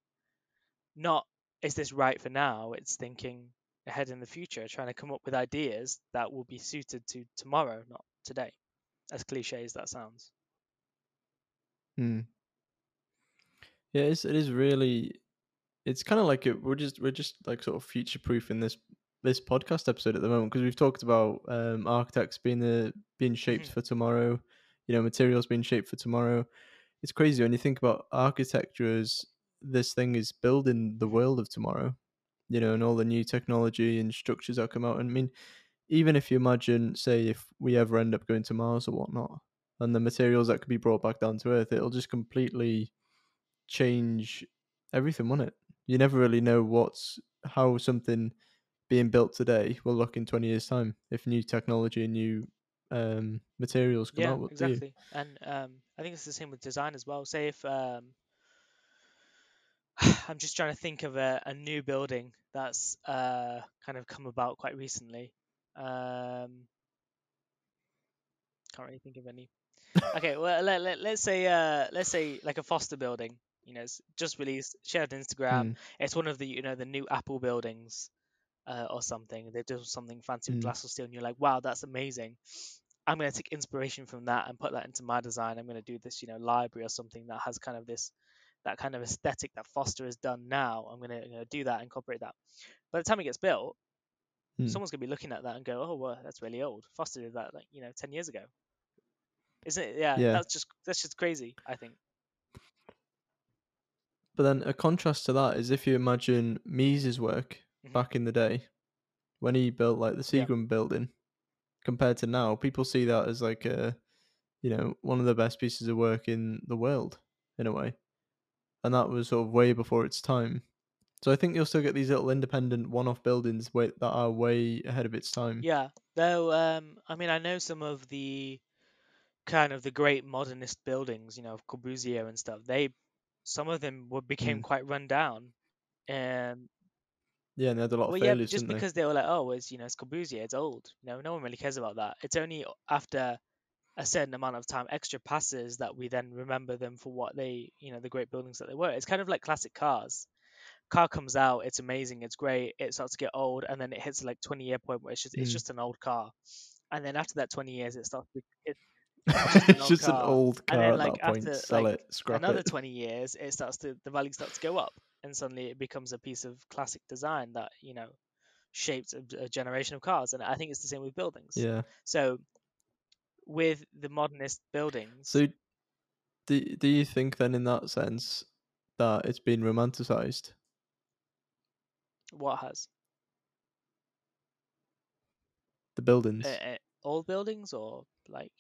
S2: not is this right for now? It's thinking ahead in the future, trying to come up with ideas that will be suited to tomorrow, not today. As cliche as that sounds.
S1: Hmm. Yeah, it's, it is really. It's kind of like it, we're just we're just like sort of future proofing this this podcast episode at the moment because we've talked about um, architects being the being shaped
S2: Mhm.
S1: for tomorrow, you know, materials being shaped for tomorrow. It's crazy when you think about architecture as this thing is building the world of tomorrow, you know, and all the new technology and structures that come out. And I mean, even if you imagine, say, if we ever end up going to Mars or whatnot, and the materials that could be brought back down to Earth, it'll just completely change everything, won't it? You never really know what's how something being built today will look in twenty years' time if new technology and new um, materials come
S2: Yeah,
S1: out. What
S2: exactly. And um, I think it's the same with design as well. Say if um, (sighs) I'm just trying to think of a, a new building that's uh, kind of come about quite recently. Um, can't really think of any. Okay, (laughs) well let, let, let's say uh, let's say like a Foster building. You know, it's just released, shared on Instagram.
S1: Hmm.
S2: It's one of the you know the new Apple buildings uh, or something. They do something fancy with
S1: Mm.
S2: glass or steel, and you're like, wow, that's amazing. I'm going to take inspiration from that and put that into my design. I'm going to do this, you know, library or something that has kind of this, that kind of aesthetic that Foster has done now. I'm going to, you know, do that, incorporate that. By the time it gets built,
S1: Hmm.
S2: someone's going to be looking at that and go, oh, well, that's really old. Foster did that, like, you know, 10 years ago. Isn't it? Yeah,
S1: Yeah.
S2: that's just that's just crazy. I think.
S1: But then a contrast to that is if you imagine Mies's work
S2: Mhm.
S1: back in the day when he built like the
S2: Yeah.
S1: Seagram building compared to now, people see that as like a you know, one of the best pieces of work in the world in a way. And that was sort of way before its time. So I think you'll still get these little independent one off buildings that are way ahead of its time.
S2: Yeah, though. Um, I mean, I know some of the kind of the great modernist buildings, you know, of Corbusier and stuff. They, some of them were became
S1: Mm.
S2: quite run down, and
S1: Yeah, and they had a lot
S2: well,
S1: of
S2: yeah,
S1: failures,
S2: just
S1: didn't
S2: because they? were like, oh, it's you know, it's Corbusier, it's old. You know, no one really cares about that. It's only after a certain amount of time extra passes that we then remember them for what they, you know, the great buildings that they were. It's kind of like classic cars. Car comes out, it's amazing, it's great. It starts to get old, and then it hits like 20 year point where it's just it's
S1: Mm.
S2: just an old car, and then after that 20 years, it starts to it,
S1: they?
S2: just an
S1: it's (laughs)
S2: old
S1: just an
S2: car.
S1: old
S2: and
S1: car
S2: then
S1: at
S2: like
S1: point.
S2: after
S1: Sell
S2: like
S1: it, scrap
S2: another
S1: it.
S2: 20 years, it starts to the value starts to go up, and suddenly it becomes a piece of classic design that you know shaped a, a generation of cars. And I think it's the same with buildings.
S1: Yeah.
S2: So with the modernist buildings,
S1: So, do do you think then, in that sense, that it's been romanticized?
S2: what has
S1: The buildings.
S2: uh, uh, all buildings or like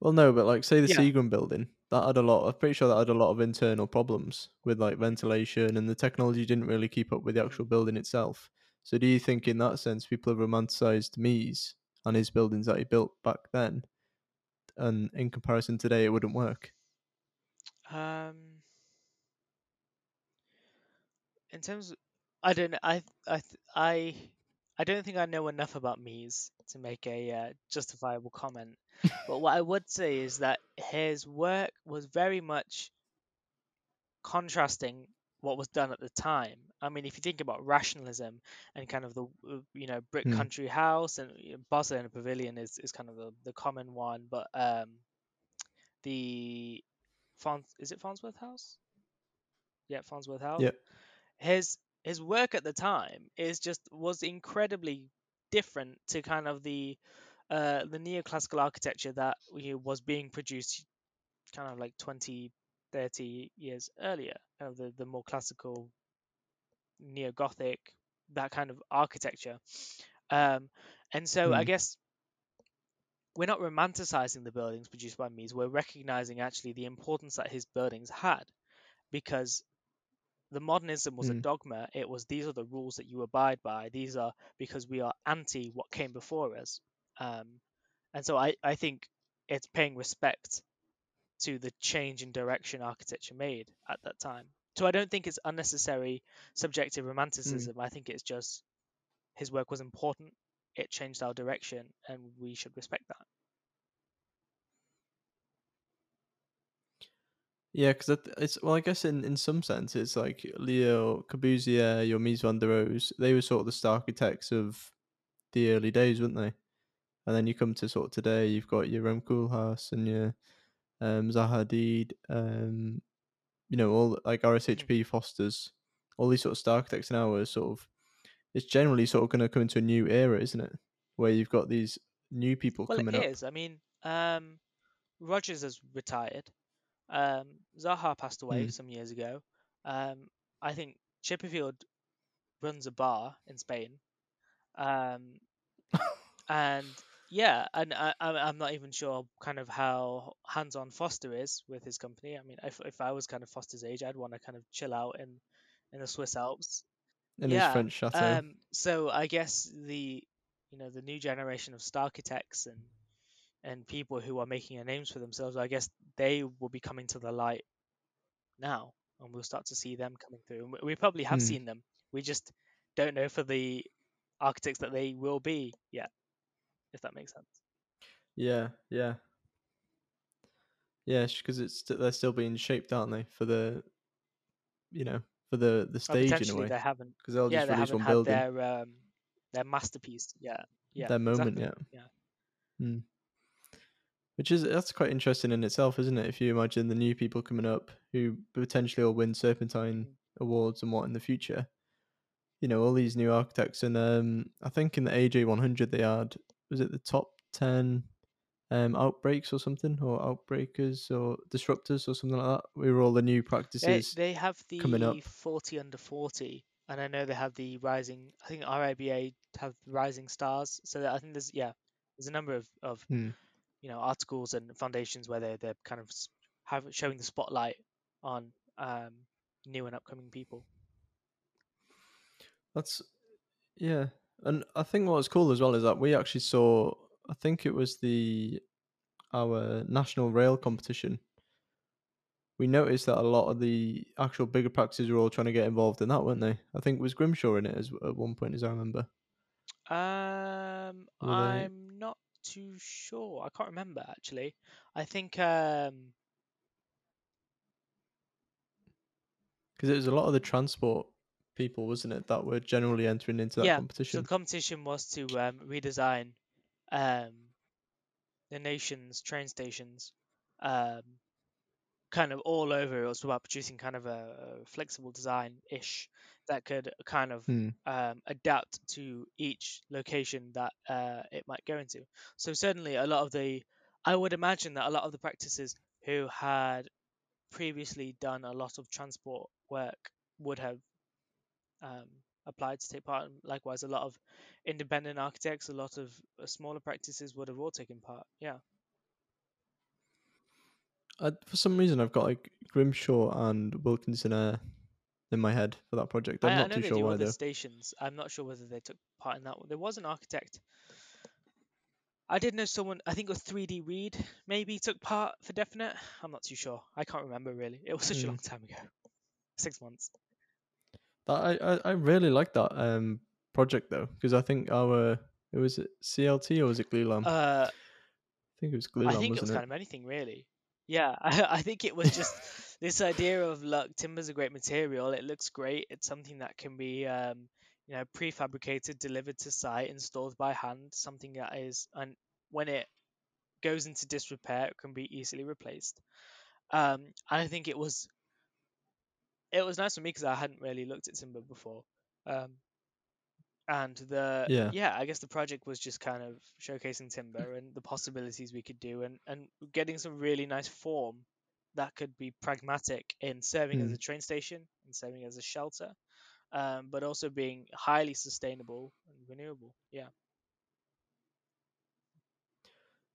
S1: Well, no, but like say the
S2: Yeah.
S1: Seagram building, that had a lot. I'm pretty sure that had a lot of internal problems with like ventilation, and the technology didn't really keep up with the actual building itself. So, do you think in that sense people have romanticized Mies and his buildings that he built back then, and in comparison today, it wouldn't work?
S2: Um, in terms, of, I don't know. I I I I don't think I know enough about Mies to make a uh, justifiable comment. But what I would say is that his work was very much contrasting what was done at the time. I mean, if you think about rationalism and kind of the you know brick
S1: Hmm.
S2: country house and you know, Barcelona Pavilion is, is kind of the, the common one, but um, the is it Farnsworth House? Yeah, Farnsworth House.
S1: Yeah.
S2: His his work at the time is just was incredibly different to kind of the uh, the neoclassical architecture that you know, was being produced kind of like 20 30 years earlier kind of the, the more classical neo-gothic that kind of architecture um, and so i
S1: Hmm.
S2: guess we're not romanticizing the buildings produced by Mies. We're recognizing actually the importance that his buildings had, because the modernism was a
S1: Hmm.
S2: dogma. It was these are the rules that you abide by. These are because we are anti what came before us. Um, and so I, I think it's paying respect to the change in direction architecture made at that time. So I don't think it's unnecessary subjective romanticism. I think it's just his work was important. It changed our direction, and we should respect that.
S1: Yeah, because it's well, I guess in, in some sense, it's like Le Corbusier, your Mies van der Rohe, they were sort of the star architects of the early days, weren't they? And then you come to sort of today, you've got your Rem Koolhaas and your um, Zaha Hadid, um, you know, all like RSHP Fosters, all these sort of star architects now are sort of, it's generally sort of going to come into a new era, isn't it? Where you've got these new people
S2: Well,
S1: coming
S2: it
S1: up.
S2: is. I mean, um, Rogers has retired. Um, Zaha passed away
S1: Hmm.
S2: some years ago. Um, I think Chipperfield runs a bar in Spain. Um, (laughs) and yeah, and I, I'm I'm not even sure kind of how hands-on Foster is with his company. I mean, if if I was kind of Foster's age, I'd want to kind of chill out in in the Swiss Alps.
S1: in
S2: yeah.
S1: his French chateau.
S2: Um, so I guess the you know the new generation of star architects and and people who are making a names for themselves, I guess they will be coming to the light now, and we'll start to see them coming through. And we- probably have
S1: Hmm.
S2: seen them. We just don't know for the architects that they will be yet, if that makes sense.
S1: Yeah, yeah, yeah. Because it's they're still being shaped, aren't they, for the, you know, for the the stage in a way.
S2: they haven't.
S1: Because they'll
S2: Yeah,
S1: just
S2: they
S1: release one building,
S2: their um their masterpiece yet. Yeah,
S1: their moment
S2: exactly.
S1: yet.
S2: Yeah.
S1: Hmm. Which is that's quite interesting in itself, isn't it? If you imagine the new people coming up who potentially will win Serpentine
S2: Mm.
S1: awards and what in the future, you know, all these new architects, and um, I think in the AJ 100 they had was it the top ten um outbreaks or something, or outbreakers or disruptors or something like that. We were all the new practices.
S2: they have
S1: coming up.
S2: the forty under forty, and I know they have the rising. I think RIBA have rising stars. So that- I think there's yeah, there's a number of of
S1: Hmm.
S2: you know articles and foundations where they they're kind of have showing the spotlight on um new and upcoming people.
S1: That's yeah, and I think what was cool as well is that we actually saw. I think it was the our national rail competition. We noticed that a lot of the actual bigger practices were all trying to get involved in that, weren't they? I think was Grimshaw in it as at one point, as I remember.
S2: Um,
S1: Were they-
S2: I'm not too sure. I can't remember actually. I think um
S1: Because it was a lot of the transport people, wasn't it, that were generally entering into that competition?
S2: yeah. So the competition was to um, redesign um the nation's train stations, um, kind of all over. It was about producing kind of a, a flexible design ish that could kind of
S1: Hmm.
S2: um, adapt to each location that uh, it might go into. So certainly a lot of the, I would imagine that a lot of the practices who had previously done a lot of transport work would have um, applied to take part. And likewise, a lot of independent architects, a lot of uh, smaller practices would have all taken part. Yeah.
S1: I, for some reason, I've got like Grimshaw and WilkinsonEyre in my head for that project. I'm
S2: I, I
S1: not
S2: know
S1: too
S2: they
S1: sure why
S2: other
S1: though.
S2: stations. I'm not sure whether they took part in that one. There was an architect. I did know someone. I think it was 3DReid. Maybe took part for definite. I'm not too sure. I can't remember really. It was such a
S1: Hmm.
S2: long time ago. Six months.
S1: I, I, I really like that um project though because I think our it was it CLT or was it Glulam?
S2: Uh,
S1: I think it was Glulam.
S2: I think it was
S1: it?
S2: kind of anything really. Yeah, (laughs) I, I think it was just (laughs) this idea of look, timber's a great material. It looks great. It's something that can be, um, you know, prefabricated, delivered to site, installed by hand. Something that is, and when it goes into disrepair, it can be easily replaced. Um, and I think it was, it was nice for me because I hadn't really looked at timber before. Um, and the
S1: Yeah.
S2: yeah i guess the project was just kind of showcasing timber and the possibilities we could do and and getting some really nice form that could be pragmatic in serving as
S1: Hmm.
S2: a train station and serving as a shelter um, but also being highly sustainable and renewable yeah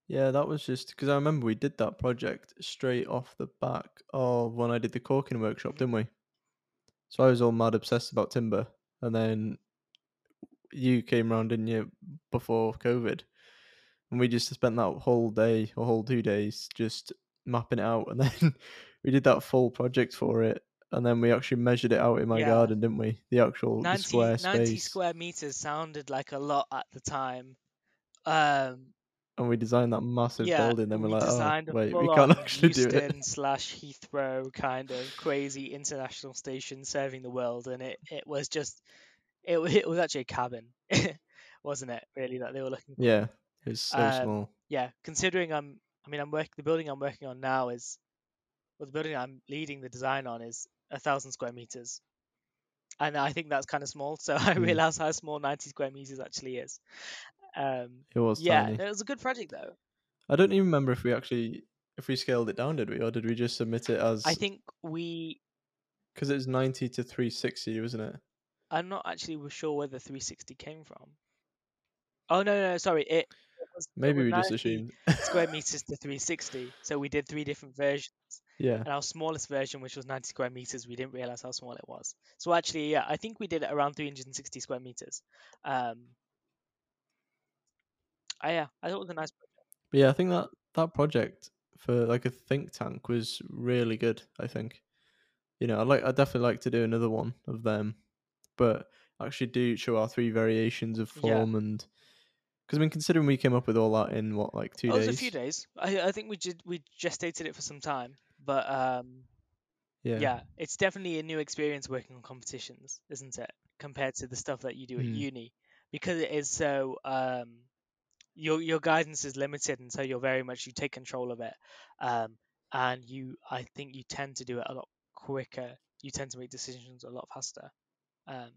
S1: Yeah, that was just because I remember we did that project straight off the back of when I did the corking workshop,
S2: Mhm.
S1: didn't we? So I was all mad obsessed about timber, and then you came round, didn't you, before COVID, and we just spent that whole day or whole two days just mapping it out, and (laughs) then we did that full project for it, and then we actually measured it out in my
S2: Yeah.
S1: garden, didn't we? The actual the
S2: 90,
S1: square
S2: 90
S1: space,
S2: square meters sounded like a lot at the time um
S1: and we designed that massive
S2: yeah,
S1: building. Then we're
S2: we
S1: like, oh wait, we can't (laughs) actually do it.
S2: Slash Heathrow kind of crazy international station serving the world, and it, it was just it (laughs) it was actually a cabin, (laughs) wasn't it? Really, that they were looking. For.
S1: Yeah, it's so
S2: Um,
S1: small.
S2: Yeah, considering I'm, I mean, I'm work the building I'm working on now is, well, the building I'm leading the design on is a thousand square meters, and I think that's kind of small. So I
S1: Mm.
S2: realize how small 90 square meters actually is. Um,
S1: It was
S2: yeah,
S1: tiny.
S2: it was a good project though.
S1: I don't even remember if we actually if we scaled it down, did we, or did we just submit it as?
S2: I think we
S1: because it's ninety to three sixty, wasn't it?
S2: I'm not actually sure where the 360 came from. Oh no, no, sorry. It, it was, it
S1: Maybe
S2: was
S1: we just assumed.
S2: square (laughs) meters to 360. So we did three different versions.
S1: yeah,
S2: And our smallest version, which was 90 square meters, we didn't realize how small it was. So actually, yeah, I think we did it around 360 square meters. Um, ah, yeah, I thought it was a nice. project.
S1: but yeah, I think that that project for like a think tank was really good. I think, you know, I like I definitely like to do another one of them, but actually do show our three variations of
S2: Yeah.
S1: form and because I mean, considering we came up with all that in what like two
S2: Oh, it
S1: days.
S2: was a few days. I, I think we did we gestated it for some time, but um,
S1: Yeah.
S2: yeah, it's definitely a new experience working on competitions, isn't it? Compared to the stuff that you do at
S1: Mm.
S2: uni, because it is so um, your your guidance is limited, and so you're very much you take control of it, um, and you I think you tend to do it a lot quicker. You tend to make decisions a lot faster. Um,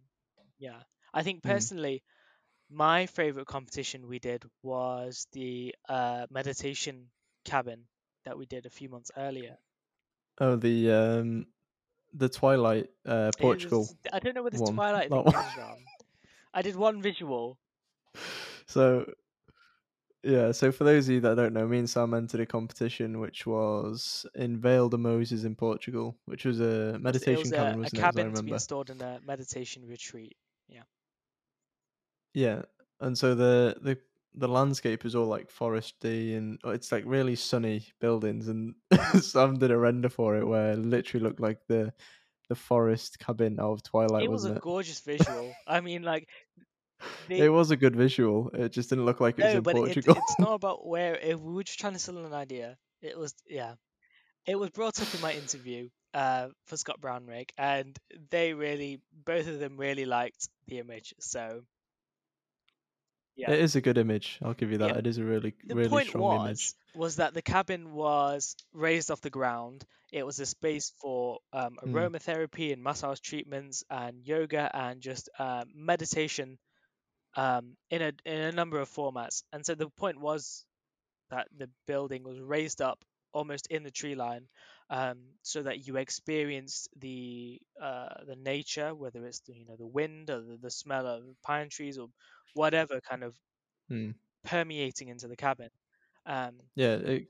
S2: yeah, I think
S1: Mm.
S2: personally, my favorite competition we did was the uh, meditation cabin that we did a few months earlier.
S1: Oh, the um, the Twilight uh Portugal.
S2: was- I don't know where this Twilight thing
S1: one. (laughs)
S2: comes from. I did one visual.
S1: So yeah, so for those of you that don't know, me and Sam entered a competition which was in Vale de Moses in Portugal, which was a meditation
S2: was
S1: cabin,
S2: a, a
S1: wasn't it? I
S2: cabin to be installed in a meditation retreat.
S1: Yeah, Yeah, and so the the the landscape is all like foresty and oh, it's like really sunny buildings, and (laughs) Sam did a render for it where it literally looked like the the forest cabin out of Twilight,
S2: it was a
S1: it?
S2: gorgeous visual. I mean, like, the,
S1: It was a good visual. It just didn't look like it was in
S2: but it,
S1: Portugal.
S2: it's not about where. If we were just trying to sell an idea. It was, yeah. It was brought up in my interview uh, for Scott Brownrigg, and they really, both of them really liked the image. So, yeah.
S1: It is a good image. I'll give you that.
S2: Yeah.
S1: It is a really
S2: the
S1: really
S2: point
S1: strong
S2: was
S1: image.
S2: was that the cabin was raised off the ground. It was a space for um,
S1: Mm.
S2: aromatherapy and massage treatments and yoga and just uh, meditation um, in a in a number of formats. And so the point was that the building was raised up almost in the tree line, um, so that you experienced the uh, the nature, whether it's the, you know the wind or the, the smell of pine trees or whatever kind of
S1: Mm.
S2: permeating into the cabin. Um,
S1: Yeah, it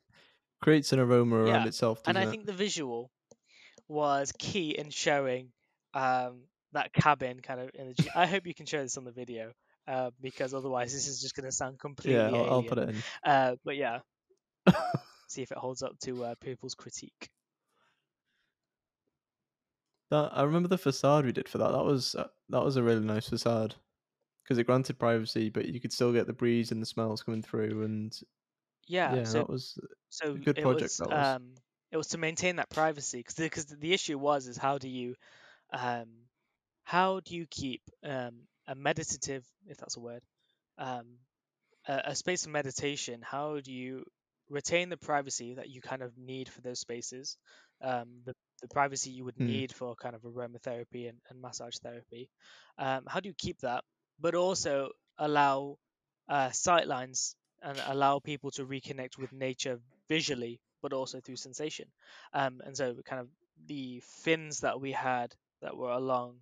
S1: creates an aroma around
S2: Yeah,
S1: itself,
S2: and I
S1: it?
S2: think the visual was key in showing um, that cabin kind of energy. I hope you can show this on the video uh, because otherwise this is just going to sound completely
S1: yeah, I'll, I'll put it in.
S2: Uh, but yeah, (laughs) see if it holds up to uh, people's critique.
S1: That I remember the facade we did for that. That was uh, that was a really nice facade because it granted privacy, but you could still get the breeze and the smells coming through. And
S2: Yeah,
S1: yeah,
S2: so
S1: that was
S2: so
S1: a good project.
S2: was
S1: that was.
S2: um it was to maintain that privacy because because the, issue was is how do you um how do you keep um a meditative if that's a word um a, a space of meditation how do you retain the privacy that you kind of need for those spaces? Um the, the privacy you would
S1: Hmm.
S2: need for kind of aromatherapy and, and massage therapy. Um how do you keep that but also allow uh sightlines and allow people to reconnect with nature visually but also through sensation? Um and so kind of the fins that we had that were along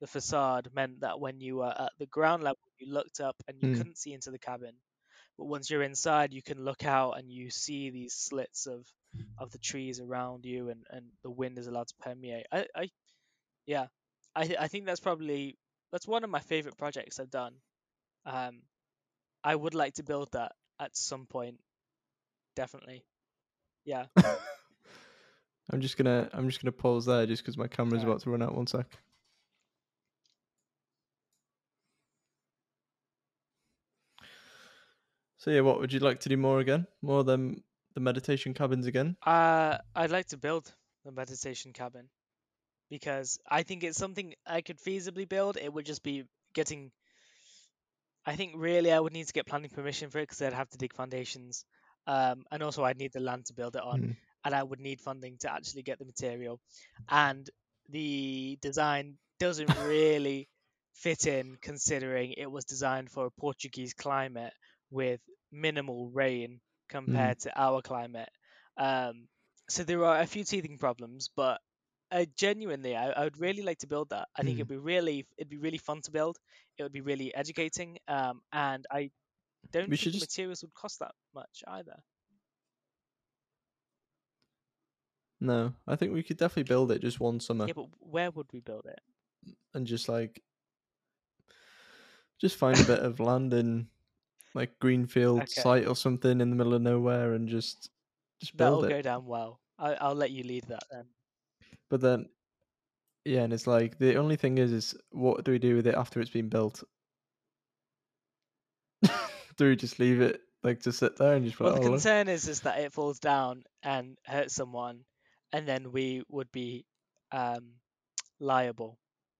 S2: the facade meant that when you were at the ground level you looked up and you
S1: Hmm.
S2: couldn't see into the cabin but once you're inside you can look out and you see these slits of of the trees around you and and the wind is allowed to permeate i i yeah i i think that's probably that's one of my favorite projects i've done um i would like to build that at some point definitely yeah (laughs)
S1: I'm just gonna I'm just gonna pause there just because my camera's
S2: Alright.
S1: about to run out. One sec. So yeah, what would you like to do more again? More than the meditation cabins again?
S2: Uh, I'd like to build the meditation cabin because I think it's something I could feasibly build. It would just be getting. I think really I would need to get planning permission for it because I'd have to dig foundations, um, and also I'd need the land to build it on,
S1: Hmm.
S2: and I would need funding to actually get the material, and the design doesn't really fit in considering it was designed for a Portuguese climate with minimal rain compared to our climate. Um, so there are a few teething problems, but uh, genuinely, I, I would really like to build that. I think
S1: Mm.
S2: it'd be really, it'd be really fun to build. It would be really educating, um, and I don't
S1: We
S2: think
S1: just-
S2: materials would cost that much either.
S1: No, I think we could definitely build it just one summer
S2: Yeah, but where would we build it?
S1: and just like just find a bit of land in like greenfield
S2: Okay.
S1: site or something in the middle of nowhere and just just build That'll it.
S2: go down well. I, I'll let you lead that then.
S1: But then, yeah, and it's like the only thing is, is what do we do with it after it's been built? (laughs) do we just leave it like to sit there and just
S2: Well,
S1: like,
S2: the
S1: oh, look?
S2: concern is is that it falls down and hurts someone, and then we would be um, liable.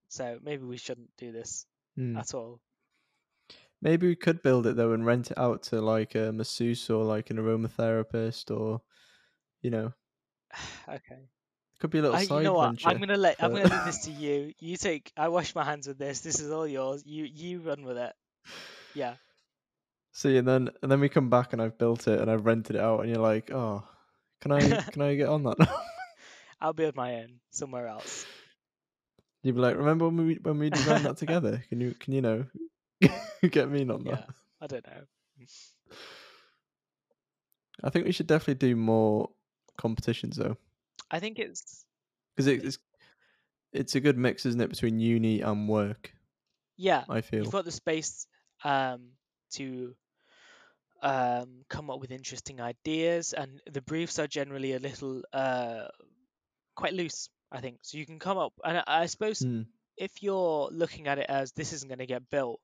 S2: So maybe we shouldn't do this
S1: Hmm.
S2: at all.
S1: Maybe we could build it though and rent it out to like a masseuse or like an aromatherapist or, you know, (sighs)
S2: okay.
S1: could be a little
S2: I,
S1: side
S2: you know what?
S1: venture.
S2: I'm gonna let I'm gonna leave this to you. You take. I wash my hands with this. This is all yours. You you run with it. Yeah.
S1: See, and then and then we come back and I've built it and I've rented it out, and you're like, oh, can I (laughs) can I get on that? now?" (laughs)
S2: I'll build my own somewhere else.
S1: You'd be like, remember when we when we designed that together? Can you can you know (laughs) get me on
S2: Yeah.
S1: that?
S2: I don't know.
S1: I think we should definitely do more competitions though,
S2: I think it's
S1: because it's it's a good mix, isn't it, between uni and work?
S2: yeah.
S1: I feel.
S2: You've got the space um, to um, come up with interesting ideas, and the briefs are generally a little uh, quite loose. I think so. You can come up, and I, I suppose
S1: Hmm.
S2: if you're looking at it as this isn't going to get built,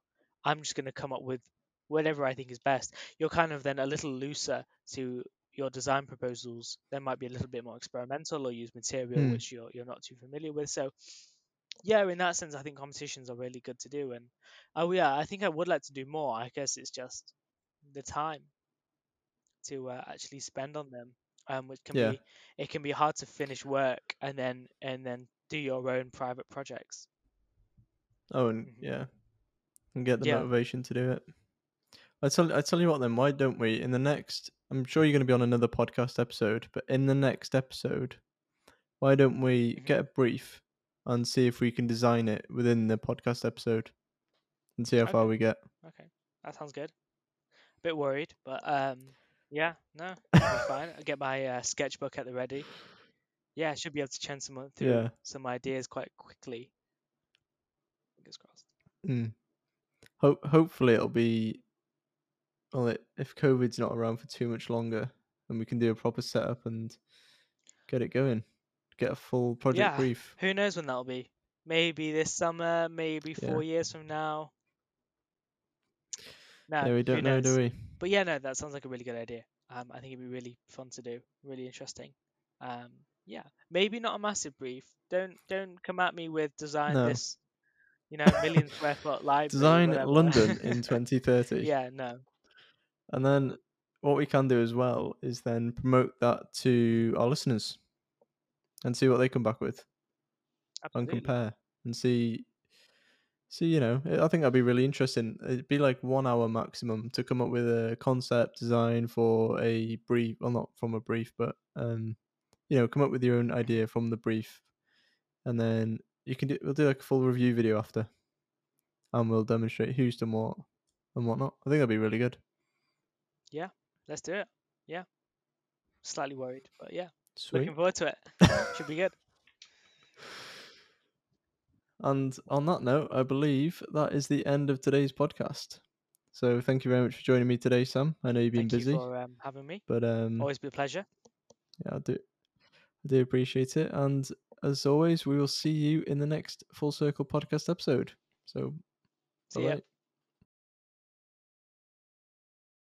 S2: I'm just going to come up with whatever I think is best. You're kind of then a little looser to your design proposals. They might be a little bit more experimental or use material
S1: Hmm.
S2: which you're you're not too familiar with. So yeah, in that sense, I think competitions are really good to do. And oh yeah, I think I would like to do more. I guess it's just the time to uh, actually spend on them, um, which can
S1: Yeah.
S2: be it can be hard to finish work and then and then do your own private projects.
S1: Oh, and
S2: Mhm.
S1: yeah, and get the
S2: Yeah.
S1: motivation to do it. I tell I tell you what, then why don't we in the next? I'm sure you're going to be on another podcast episode, but in the next episode, why don't we
S2: Mhm.
S1: get a brief and see if we can design it within the podcast episode and see how far we get?
S2: Okay, that sounds good. A bit worried, but um, Yeah, no, fine. I'll (laughs) get my uh, sketchbook at the ready. Yeah, I should be able to churn some through
S1: Yeah.
S2: some ideas quite quickly. Fingers crossed.
S1: Mm. Ho- hopefully it'll be well it, if COVID's not around for too much longer and we can do a proper setup and get it going. Get a full project
S2: Yeah.
S1: brief.
S2: Who knows when that'll be? Maybe this summer, maybe
S1: Yeah.
S2: four years from now. No,
S1: yeah, we don't know, do we?
S2: But yeah, no, that sounds like a really good idea. Um, I think it'd be really fun to do, really interesting. Um, yeah, maybe not a massive brief. Don't don't come at me with design
S1: No.
S2: this, you know, million square foot library.
S1: Design
S2: whatever.
S1: London (laughs) in 2030.
S2: yeah, no,
S1: And then what we can do as well is then promote that to our listeners and see what they come back with and compare and see see you know i think that'd be really interesting it'd be like one hour maximum to come up with a concept design for a brief well not from a brief but um you know come up with your own idea from the brief and then you can do we'll do like a full review video after and we'll demonstrate who's done what and whatnot i think that'd be really good Yeah,
S2: Let's do it. Yeah, slightly worried, but yeah,
S1: sweet
S2: looking forward to it. (laughs) Should be good.
S1: And on that note, I believe that is the end of today's podcast. So thank you very much for joining me today, Sam. I know you've been
S2: Thank
S1: busy,
S2: you for um, having me.
S1: but um,
S2: Always be a pleasure.
S1: yeah, I do, I do appreciate it. And as always, we will see you in the next Full Circle podcast episode. So,
S2: See.